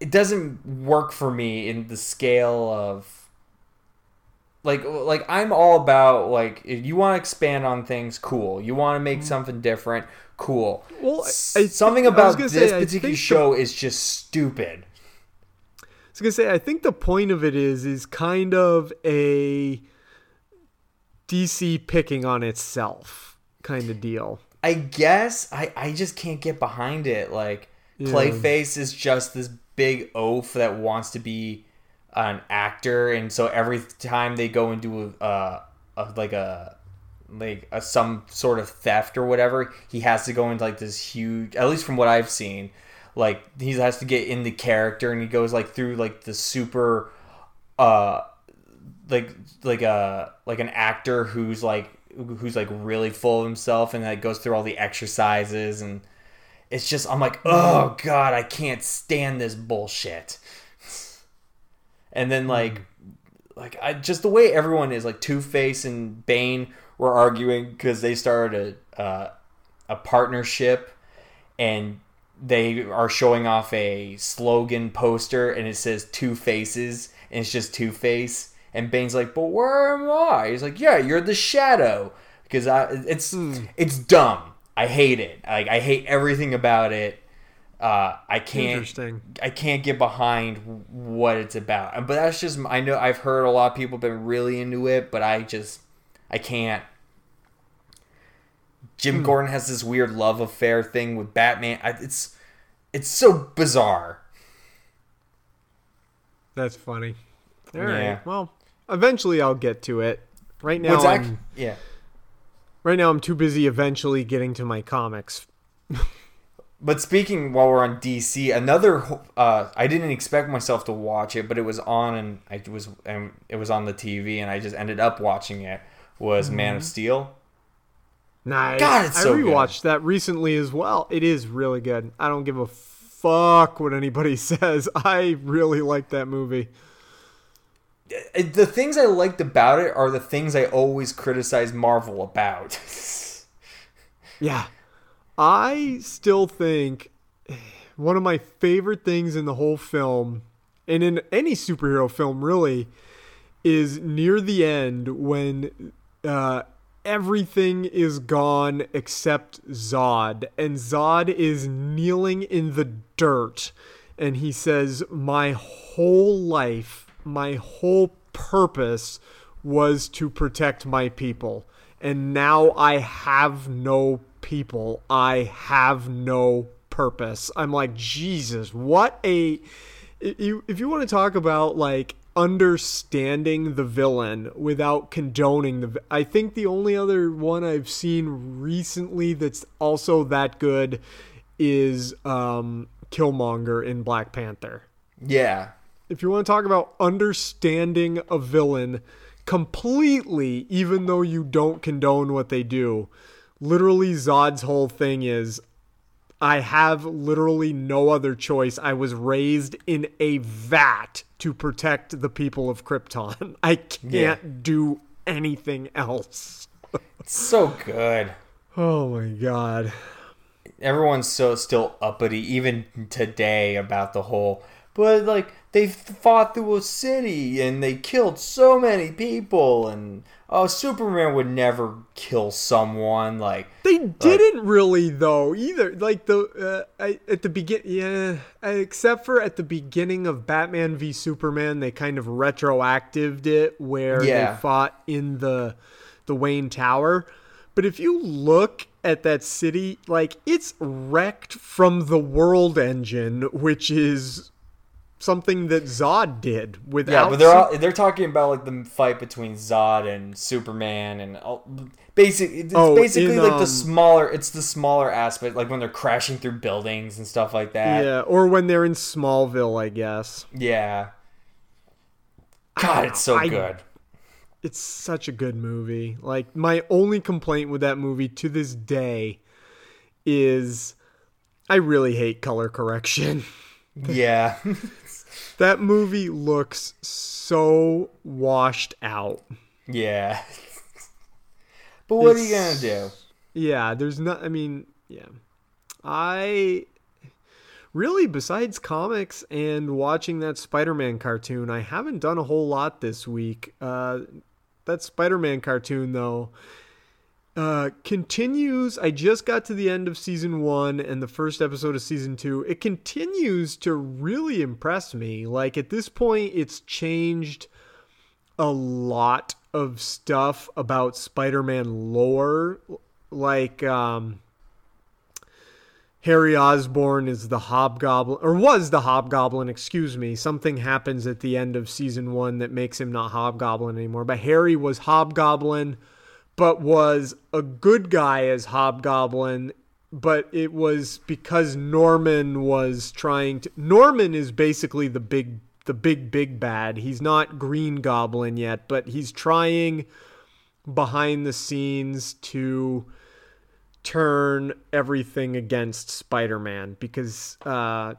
it doesn't work for me in the scale of like like I'm all about like if you want to expand on things, cool. You want to make something different, cool. Well, I- I something think- about this say, particular think the- show is just stupid. I was gonna say, I think the point of it is is kind of a DC picking on itself kind of deal. I guess I, I just can't get behind it. Like Yeah. Clayface is just this big oaf that wants to be an actor, and so every time they go into a, a, a like a like a, some sort of theft or whatever, he has to go into like this huge. At least from what I've seen, like he has to get in the character, and he goes like through like the super, uh, like like a like an actor who's like who's like really full of himself and like goes through all the exercises and it's just I'm like oh god I can't stand this bullshit. And then like like I just the way everyone is like Two Face and Bane were arguing because they started a uh, a partnership and they are showing off a slogan poster and it says two faces and it's just two face and Bane's like but where am I he's like yeah you're the shadow because I it's it's dumb I hate it like I hate everything about it uh, I can't Interesting. I can't get behind what it's about but that's just I know I've heard a lot of people been really into it but I just I can't Jim Gordon has this weird love affair thing with Batman. I, it's it's so bizarre. That's funny. All right. Yeah. Well, eventually I'll get to it. Right now, I'm, yeah. right now I'm too busy eventually getting to my comics. But speaking while we're on DC, another uh, I didn't expect myself to watch it, but it was on and I was and it was on the TV, and I just ended up watching it. Was Man of Steel? Nice. God, it's so I good. rewatched that recently as well. It is really good. I don't give a fuck what anybody says. I really like that movie. It- The things I liked about it are the things I always criticize Marvel about. Yeah. I still think one of my favorite things in the whole film, and in any superhero film really, is near the end when uh, everything is gone except Zod. And Zod is kneeling in the dirt. And he says, My whole life, my whole purpose was to protect my people. And now I have no people. I have no purpose. I'm like, Jesus, what a. If you, want to talk about like understanding the villain without condoning the I think the only other one I've seen recently that's also that good is um Killmonger in Black Panther yeah, if you want to talk about understanding a villain completely, even though you don't condone what they do, literally Zod's whole thing is I have literally no other choice. I was raised in a vat to protect the people of Krypton. I can't Yeah. do anything else. it's so good. Oh my god. everyone's so still uppity even today about the whole but like they fought through a city and they killed so many people and oh superman would never kill someone like They didn't really though either. Like the uh, I, at the begin, yeah, except for at the beginning of Batman v Superman, they kind of retroactived it where Yeah. they fought in the the Wayne Tower. But if you look at that city, like it's wrecked from the World Engine, which is something that Zod did without. yeah but they're all, they're talking about like the fight between zod and superman and all, basic it's Oh, basically in, like um, the smaller it's the smaller aspect like when they're crashing through buildings and stuff like that yeah, or when they're in Smallville, I guess. yeah god it's so I- good it's such a good movie. Like my only complaint with that movie to this day is I really hate color correction. yeah that movie looks so washed out. Yeah. but what are you gonna do? Yeah, there's not I mean, yeah. I really, besides comics and watching that Spider Man cartoon, I haven't done a whole lot this week. Uh, that Spider Man cartoon, though, uh, continues. I just got to the end of season one and the first episode of season two. It continues to really impress me. Like, at this point, it's changed a lot of stuff about Spider Man lore. Like, um, Harry Osborn is the hobgoblin, or was the hobgoblin, excuse me. Something happens at the end of season one that makes him not hobgoblin anymore. But Harry was hobgoblin, but was a good guy as hobgoblin. But it was because Norman was trying to. Norman is basically the big, the big, big bad. He's not Green Goblin yet, but he's trying behind the scenes to turn everything against Spider-Man because uh,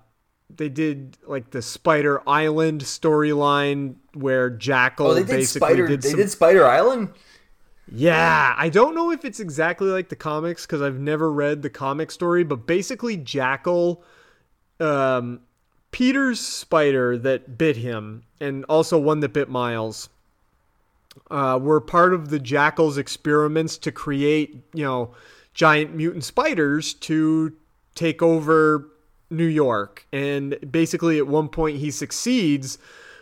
they did like the Spider Island storyline where Jackal Oh, they did basically Spider. did they some- did Spider Island. Yeah, I don't know if it's exactly like the comics because I've never read the comic story, but basically Jackal, um, Peter's spider that bit him, and also one that bit Miles, uh, were part of the Jackal's experiments to create, you know, giant mutant spiders to take over New York. And basically, at one point, he succeeds.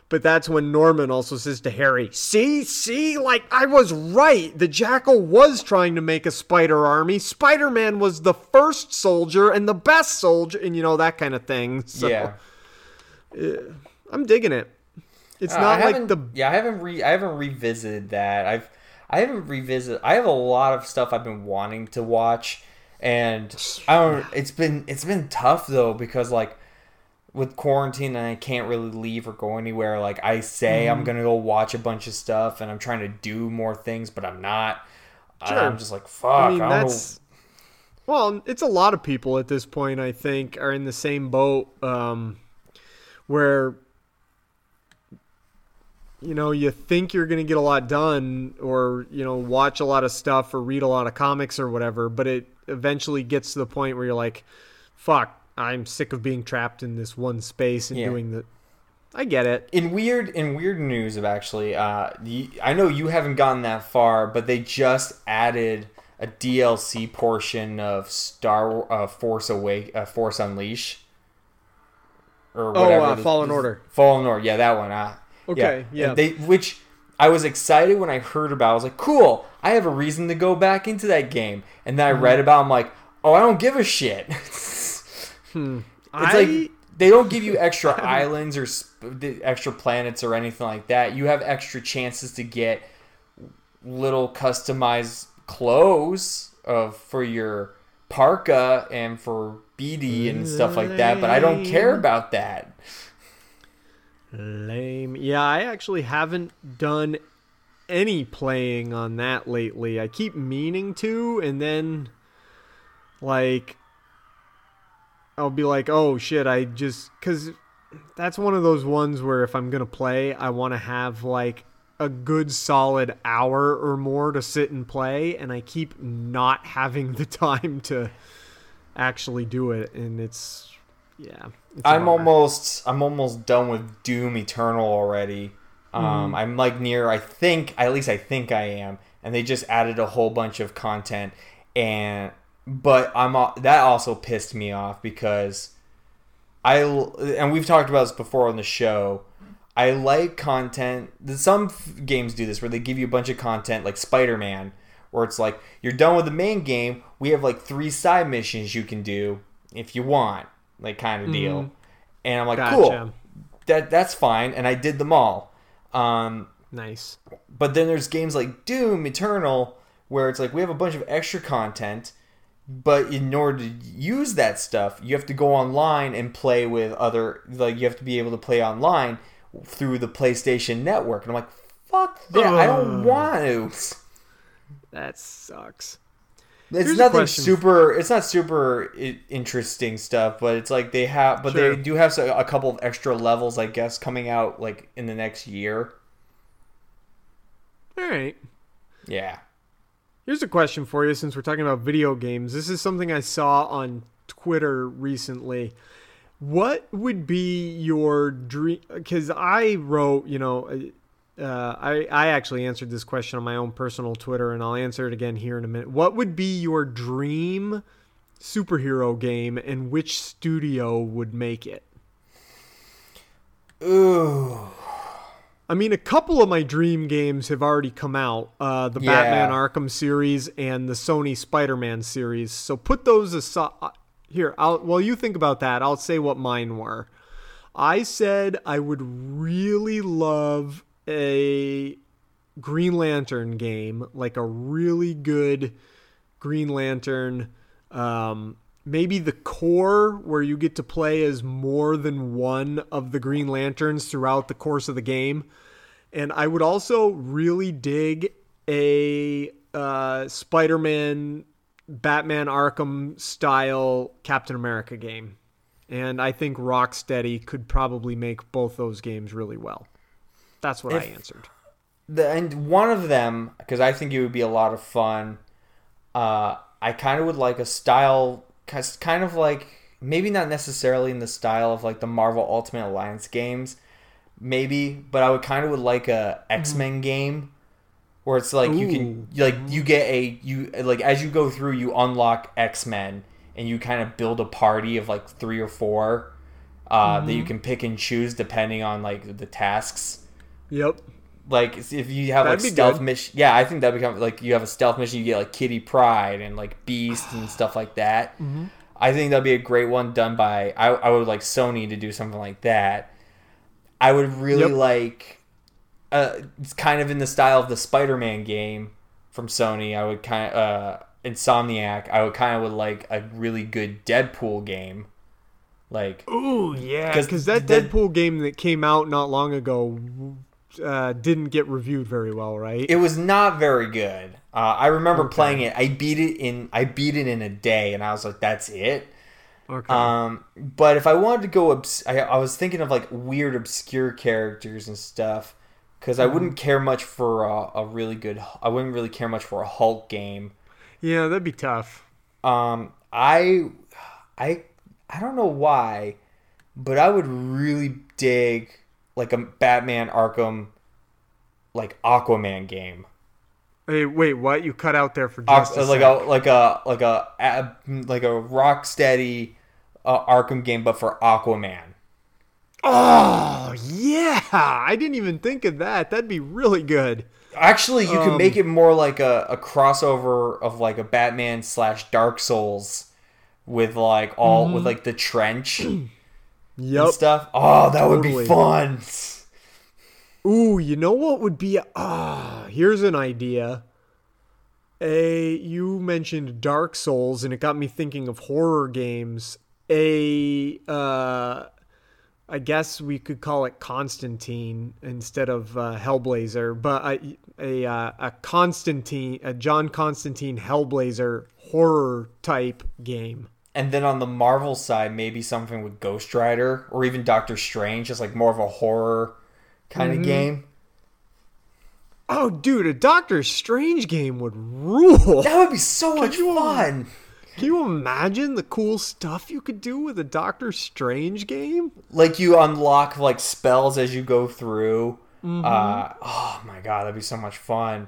But that's when Norman also says to Harry, See, see, like I was right. The Jackal was trying to make a spider army. Spider Man was the first soldier and the best soldier, and you know, that kind of thing. So yeah. I'm digging it. It's Uh, not like the. yeah. I haven't re I haven't revisited that. I've I haven't revisited. I have a lot of stuff I've been wanting to watch, and I don't. It's been it's been tough though because like with quarantine and I can't really leave or go anywhere. Like I say Mm-hmm. I'm gonna go watch a bunch of stuff and I'm trying to do more things, but I'm not. Sure. I'm just like fuck. I mean, I don't know- that's. Well, it's a lot of people at this point, I think, are in the same boat um, where, you know, you think you're going to get a lot done or, you know, watch a lot of stuff or read a lot of comics or whatever, but it eventually gets to the point where you're like, fuck, I'm sick of being trapped in this one space and Yeah. doing the. I get it. in weird in weird news of actually uh y- i know you haven't gotten that far but they just added a dlc portion of star uh, force awake uh, force unleash or Oh, whatever uh, Fallen Order. fallen order yeah that one uh, Okay, yeah. And they which i was excited when i heard about i was like cool i have a reason to go back into that game and then i Mm-hmm. read about it, i'm like oh i don't give a shit Hmm. It's I, like they don't give you extra islands or sp- the extra planets or anything like that. You have extra chances to get little customized clothes of for your parka and for BD and stuff like that. But I don't care about that. Lame. Yeah, I actually haven't done any playing on that lately. I keep meaning to, and then, like, I'll be like, oh shit, I just. Because that's one of those ones where if I'm going to play, I want to have, like, a good solid hour or more to sit and play, and I keep not having the time to actually do it, and it's. Yeah. it's I'm almost I'm almost done with Doom Eternal already. Um, I'm like near I think at least I think I am, and they just added a whole bunch of content, and but I'm that also pissed me off because I and we've talked about this before on the show. I like content. Some f- games do this where they give you a bunch of content, like Spider Man, where it's like you're done with the main game. We have like three side missions you can do if you want, like kind of deal. And I'm like, cool, that that's fine. And I did them all. Um, Nice. but then there's games like Doom Eternal where it's like we have a bunch of extra content, but in order to use that stuff, you have to go online and play with other like you have to be able to play online through the PlayStation Network. And I'm like, fuck that. I don't want to. That sucks. It's Here's nothing super. It's not super interesting stuff, but it's like they have, but Sure. they do have a couple of extra levels, I guess, coming out like in the next year. All right. Yeah. Here's a question for you since we're talking about video games. This is something I saw on Twitter recently. What would be your dream? Because I wrote, you know, uh, I I actually answered this question on my own personal Twitter, and I'll answer it again here in a minute. What would be your dream superhero game, and which studio would make it? Ooh. I mean, a couple of my dream games have already come out uh, the Yeah. Batman Arkham series and the Sony Spider Man series. So put those aside. Here, I'll, while you think about that, I'll say what mine were. I said I would really love a Green Lantern game, like a really good Green Lantern. Um, maybe the core where you get to play as more than one of the Green Lanterns throughout the course of the game. And I would also really dig a uh, Spider Man, Batman Arkham style Captain America game. And I think Rocksteady could probably make both those games really well. That's what I answered. the and one of them because I think it would be a lot of fun. Uh, I kind of would like a style, cause kind of like maybe not necessarily in the style of like the Marvel Ultimate Alliance games, maybe, but I would kind of would like a X Men game where it's like you can like you get a you like as you go through you unlock X Men and you kind of build a party of like three or four uh, that you can pick and choose depending on like the tasks. Yep. Like if you have That'd like stealth mission yeah i think that become like you have a stealth mission you get like Kitty Pryde and like beast and stuff like that. Mm-hmm. i think that'd be a great one done by I, I would like sony to do something like that. I would really Yep. like uh it's kind of in the style of the spider-man game from sony. I would kind of uh insomniac i would kind of would like a really good deadpool game. Like oh yeah, because that Deadpool game that came out not long ago uh, didn't get reviewed very well, right? It was not very good. Uh, I remember playing it. I beat it in I beat it in a day, and I was like, "That's it." okay. Um, but if I wanted to go, obs- I, I was thinking of like weird, obscure characters and stuff, because I wouldn't care much for a, a really good. I wouldn't really care much for a Hulk game. yeah, that'd be tough. Um, I, I, I don't know why, but I would really dig like a Batman Arkham, like Aquaman game. Hey, wait, what? You cut out there for just a like sec. a like a like a a- like a Rocksteady uh, Arkham game, but for Aquaman. Oh, yeah! I didn't even think of that. That'd be really good. Actually, you can Um, make it more like a, a crossover of like a Batman slash Dark Souls with like all Mm-hmm. with like the trench Yep. stuff. Oh, that would be fun. Ooh, you know what would be? Ah, here's an idea. A you mentioned Dark Souls, and it got me thinking of horror games. A uh, I guess we could call it Constantine instead of uh, Hellblazer, but a a, uh, a Constantine, a John Constantine Hellblazer horror type game. And then on the Marvel side, maybe something with Ghost Rider or even Doctor Strange, just like more of a horror kind Mm-hmm. of game. Oh, dude, a Doctor Strange game would rule. That would be so much you- fun. Can you imagine the cool stuff you could do with a Doctor Strange game? like you unlock like spells as you go through. Mm-hmm. Uh, oh my god, that'd be so much fun.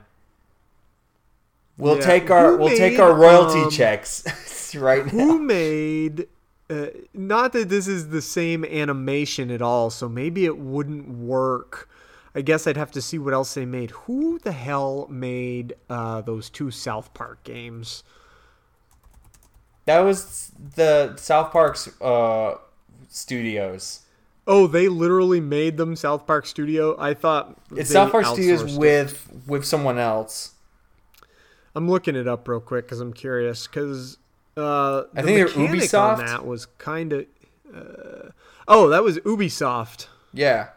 We'll Yeah. take our Who we'll take our royalty um, checks right now. Who made? Uh, not that this is the same animation at all, so maybe it wouldn't work. I guess I'd have to see what else they made. Who the hell made uh, those two South Park games? That was the South Park's uh, studios. Oh, they literally made them South Park Studio. I thought It's South Park Studios it. with with someone else. I'm looking it up real quick because I'm curious. Because uh, I the think Ubisoft? on that was kind of. Uh, oh, that was Ubisoft. Yeah.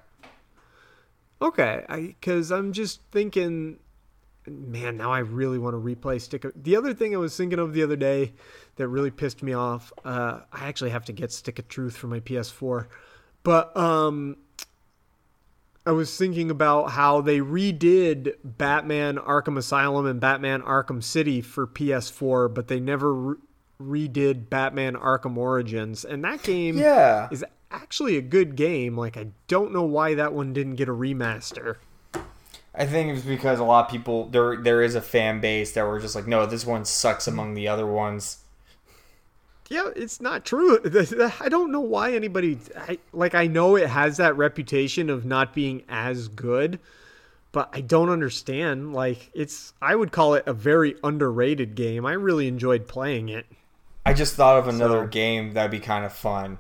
Okay, I because I'm just thinking, man, now I really want to replay Stick of. The other thing I was thinking of the other day that really pissed me off. Uh, I actually have to get Stick of Truth for my PS4, but um, I was thinking about how they redid Batman Arkham Asylum and Batman Arkham City for PS4, but they never re- redid Batman Arkham Origins, and that game Yeah. is actually a good game. Like I don't know why that one didn't get a remaster. I think it's because a lot of people there there is a fan base that were just like, no, this one sucks among the other ones. Yeah, it's not true. I don't know why anybody I, like. I know it has that reputation of not being as good, but I don't understand. Like, it's I would call it a very underrated game. I really enjoyed playing it. I just thought of another So- game that'd be kind of fun.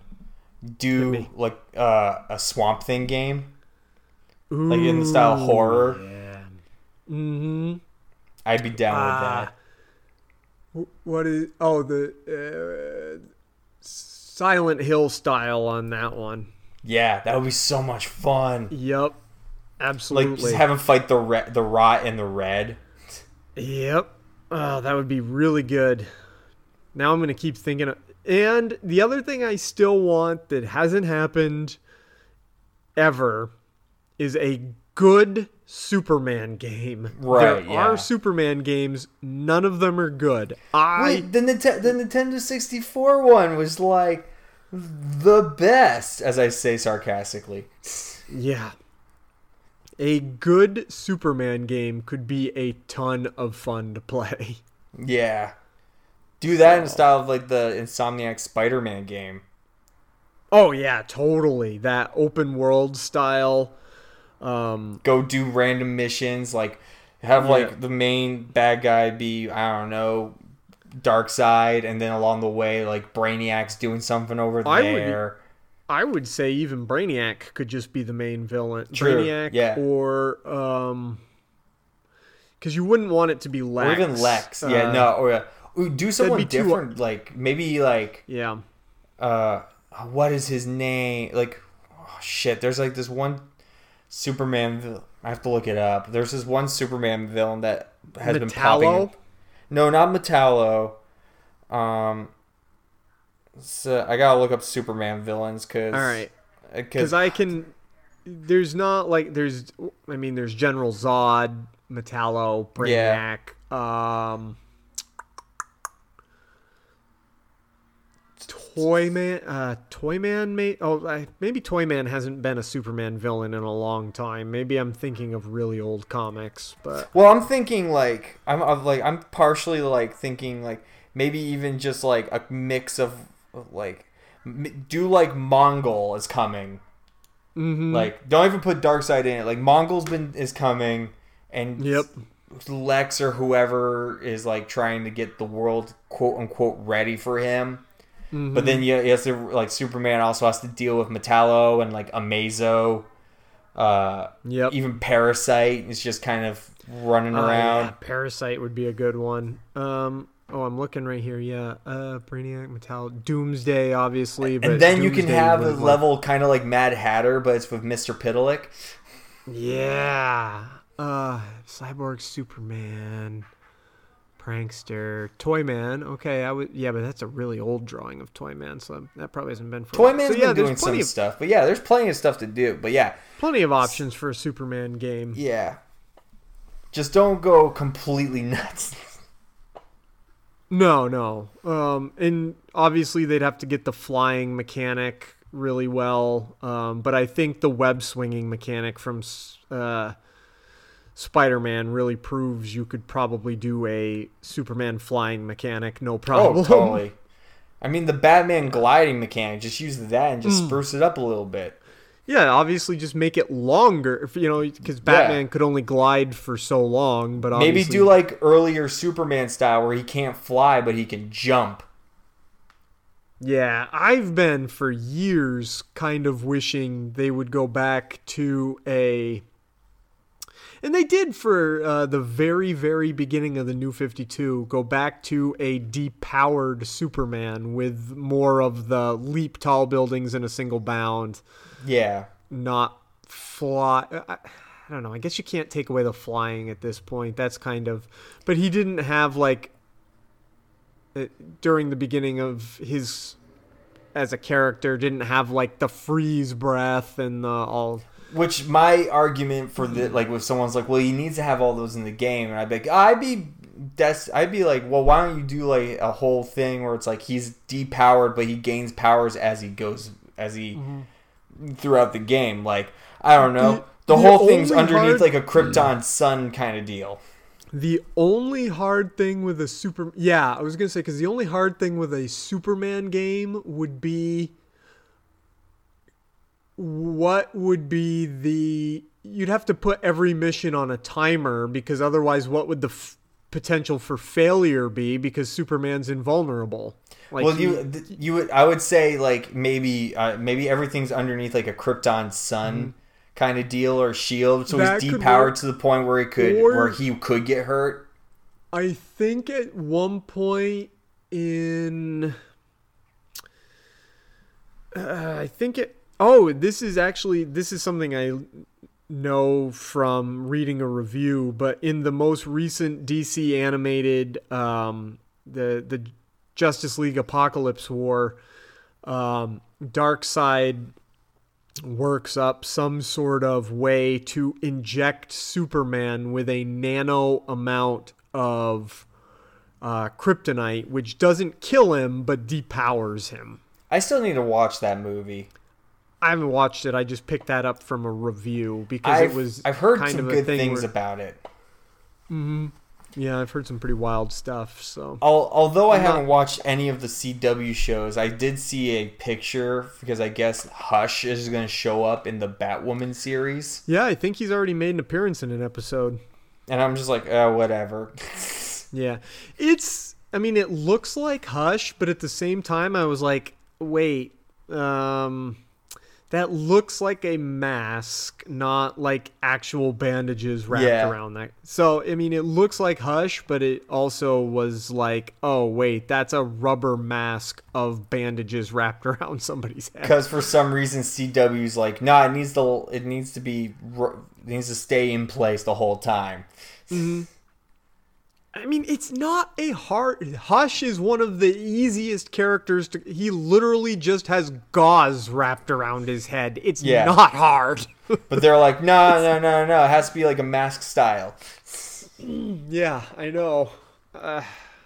Do like uh, a Swamp Thing game, like in the style of horror. Mm-hmm. I'd be down Ah. with that. What is? Oh, the uh, Silent Hill style on that one. Yeah, that would be so much fun. Yep, Like absolutely. just have him fight the re- the rot and the red. Yep. Oh, that would be really good. Now I'm going to keep thinking. Of, and the other thing I still want that hasn't happened ever is a good Superman game. Right, There are. Superman games. None of them are good. I Wait, the, Nite- the Nintendo 64 one was like the best, as I say sarcastically. yeah. A good Superman game could be a ton of fun to play. Yeah. Do that in the style of like the Insomniac Spider Man game. Oh yeah, totally. That open world style. Um, Go do random missions, like have Yeah. like the main bad guy be, I don't know, Darkseid, and then along the way, like Brainiac's doing something over I would- there. I would say even Brainiac could just be the main villain. True, Brainiac yeah. or um cuz you wouldn't want it to be Lex. Or even Lex. yeah, Uh, no, or uh, ooh, do someone be too- different, like maybe like Yeah. uh what is his name like oh, shit there's like this one superman vil- i have to look it up there's this one superman villain that has been popping Metallo? up. no not metallo um so i gotta look up superman villains because All right. because I can there's not like there's I mean there's General Zod, Metallo, Yeah. Brainiac, um Toyman, uh, Toyman, may oh, I, maybe Toyman hasn't been a Superman villain in a long time. Maybe I'm thinking of really old comics, but well i'm thinking like i'm I'm like i'm partially like thinking like maybe even just like a mix of like do like Mongul is coming Mm-hmm. Like, don't even put Darkseid in it. Like, Mongul's been is coming, and Yep. Lex or whoever is like trying to get the world quote unquote ready for him. Mm-hmm. But then you has to like Superman also has to deal with Metallo and like Amazo. Uh, Yep. Even Parasite is just kind of running Oh, around. yeah, Parasite would be a good one. Um, oh, I'm looking right here. Yeah, uh, Brainiac, Metallo, Doomsday, obviously. But and then you can have a level kind of like Mad Hatter, but it's with Mister Pitalik. Yeah. Uh, Cyborg, Superman, Prankster, Toyman. Okay, I would. Yeah, but that's a really old drawing of Toyman, so that probably hasn't been for. Toyman's so, yeah, been there's doing plenty some of, stuff, but yeah, there's plenty of stuff to do. But yeah, Plenty of options for a Superman game. Yeah. Just don't go completely nuts. No, no. Um, and obviously they'd have to get the flying mechanic really well. Um, but I think the web swinging mechanic from uh, Spider-Man really proves you could probably do a Superman flying mechanic, no oh, problem. Oh, totally. I mean, the Batman gliding mechanic, just use that and just hmm. spruce it up a little bit. yeah, obviously just make it longer, you know, because Batman could only glide for so long. But Maybe do like earlier Superman style where he can't fly, but he can jump. Yeah, I've been for years kind of wishing they would go back to a. And they did for uh, the very, very beginning of the New 52, go back to a depowered Superman with more of the leap tall buildings in a single bound, Yeah. not fly. I, I don't know. I guess you can't take away the flying at this point. That's kind of. But he didn't have, like, uh, during the beginning of his as a character didn't have like the freeze breath and the all Which my argument for the like, if someone's like, well, he needs to have all those in the game, and I'd be like, I'd be that's I'd be like, well, why don't you do like a whole thing where it's like he's depowered, but he gains powers as he goes as he throughout the game. Like I don't know, Mm-hmm. The- the, the whole thing's underneath hard- like a Krypton sun kind of deal. The only hard thing with a super yeah, I was gonna say because the only hard thing with a Superman game would be what would be the you'd have to put every mission on a timer because otherwise, what would the f- potential for failure be? Because Superman's invulnerable. Like well, you th- you would I would say like maybe uh, maybe everything's underneath like a Krypton sun kind of deal or shield, so Mm-hmm. That he's depowered to the point where he could Or- where he could get hurt. I think at one point in uh, I think it Oh, this is actually this is something I know from reading a review, but in the most recent DC animated um the the Justice League Apokolips War um Darkseid works up some sort of way to inject Superman with a nano amount of uh, kryptonite, which doesn't kill him but depowers him. I still need to watch that movie. I haven't watched it. I just picked that up from a review because I've, it was. I've heard kind some of good thing things where- about it. Yeah, I've heard some pretty wild stuff. So Al- Although I I'm not- haven't watched any of the CW shows, I did see a picture because I guess Hush is going to show up in the Batwoman series, yeah, I think he's already made an appearance in an episode. and I'm just like, oh, whatever. Yeah, it's. I mean, it looks like Hush, but at the same time, I was like, wait, um, that looks like a mask, not like actual bandages wrapped Yeah. around that. So, I mean, it looks like Hush, but it also was like, oh wait, that's a rubber mask of bandages wrapped around somebody's head. Because for some reason CW's like, nah, it needs to it needs to be it needs to stay in place the whole time. Mm-hmm. I mean, it's not a hard. Hush is one of the easiest characters to. He literally just has gauze wrapped around his head. It's Yeah. not hard. But they're like, no, no, no, no, it has to be like a mask style. yeah, I know. Uh,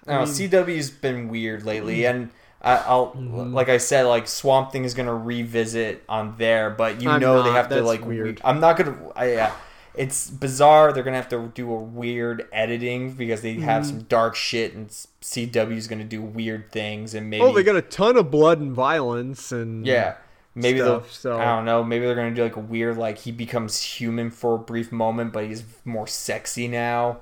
I don't CW's been weird lately, and I, I'll like I said, like Swamp Thing is gonna revisit on there, but you I'm know they have to like. weird. I'm not gonna. I, yeah, it's bizarre. They're gonna have to do a weird editing because they have Mm-hmm. some dark shit, and CW's gonna do weird things, and maybe oh, they got a ton of blood and violence, and yeah. Maybe stuff, they'll. so- I don't know. Maybe they're gonna do like a weird, like he becomes human for a brief moment, but he's more sexy now.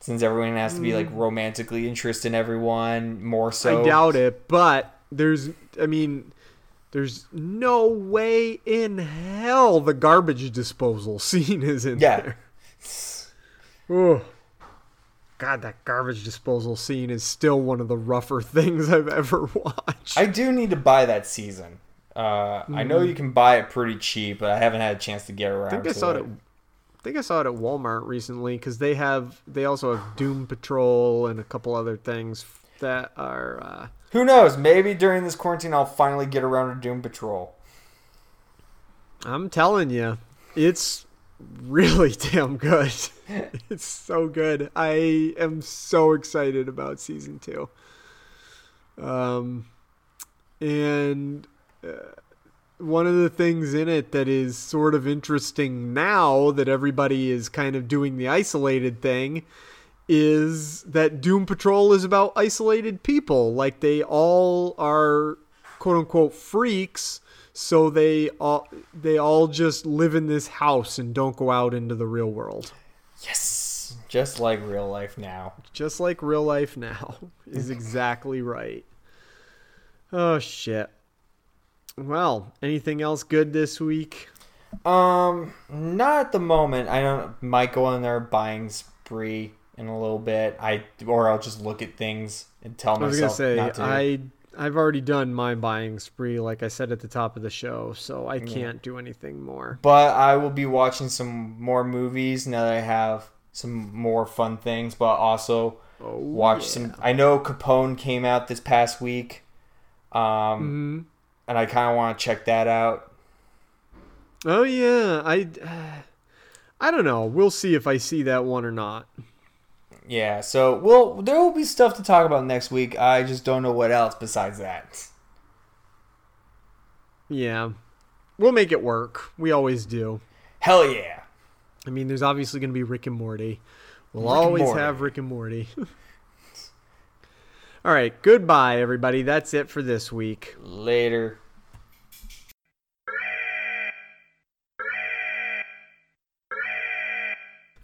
Since everyone has to be like romantically interested in everyone more so. Mm. I doubt it. But there's, I mean, there's no way in hell the garbage disposal scene is in Yeah. there. Oh, God, that garbage disposal scene is still one of the rougher things I've ever watched. I do need to buy that season. Uh, I know you can buy it pretty cheap, but I haven't had a chance to get around. I think I saw it. At, I think I saw it at Walmart recently because they have they also have Doom Patrol and a couple other things that are. Uh, Who knows? Maybe during this quarantine, I'll finally get around to Doom Patrol. I'm telling you, it's really damn good. it's so good. I am so excited about season two. Um, and uh, one of the things in it that is sort of interesting now that everybody is kind of doing the isolated thing is that Doom Patrol is about isolated people. Like they all are quote unquote freaks, so they all they all just live in this house and don't go out into the real world. Yes, just like real life now. Just like real life now is exactly right. Oh shit. Well, anything else good this week? Um, not at the moment. I don't. Might go on there buying spree in a little bit. I or I'll just look at things and tell myself. I was myself gonna say. I I've already done my buying spree, like I said at the top of the show, so I can't do anything more. but I will be watching some more movies now that I have some more fun things. But also Oh, watch some. I know Capone came out this past week, um, Mm-hmm. and I kind of want to check that out. Oh yeah, I I don't know. We'll see if I see that one or not. Yeah, so we'll there will be stuff to talk about next week. I just don't know what else besides that. Yeah. We'll make it work. We always do. Hell yeah. I mean, there's obviously going to be Rick and Morty. We'll Rick always Morty. have Rick and Morty. All right, goodbye, everybody. That's it for this week. Later.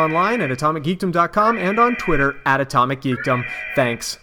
online at atomicgeekdom.com and on Twitter at atomicgeekdom. Thanks.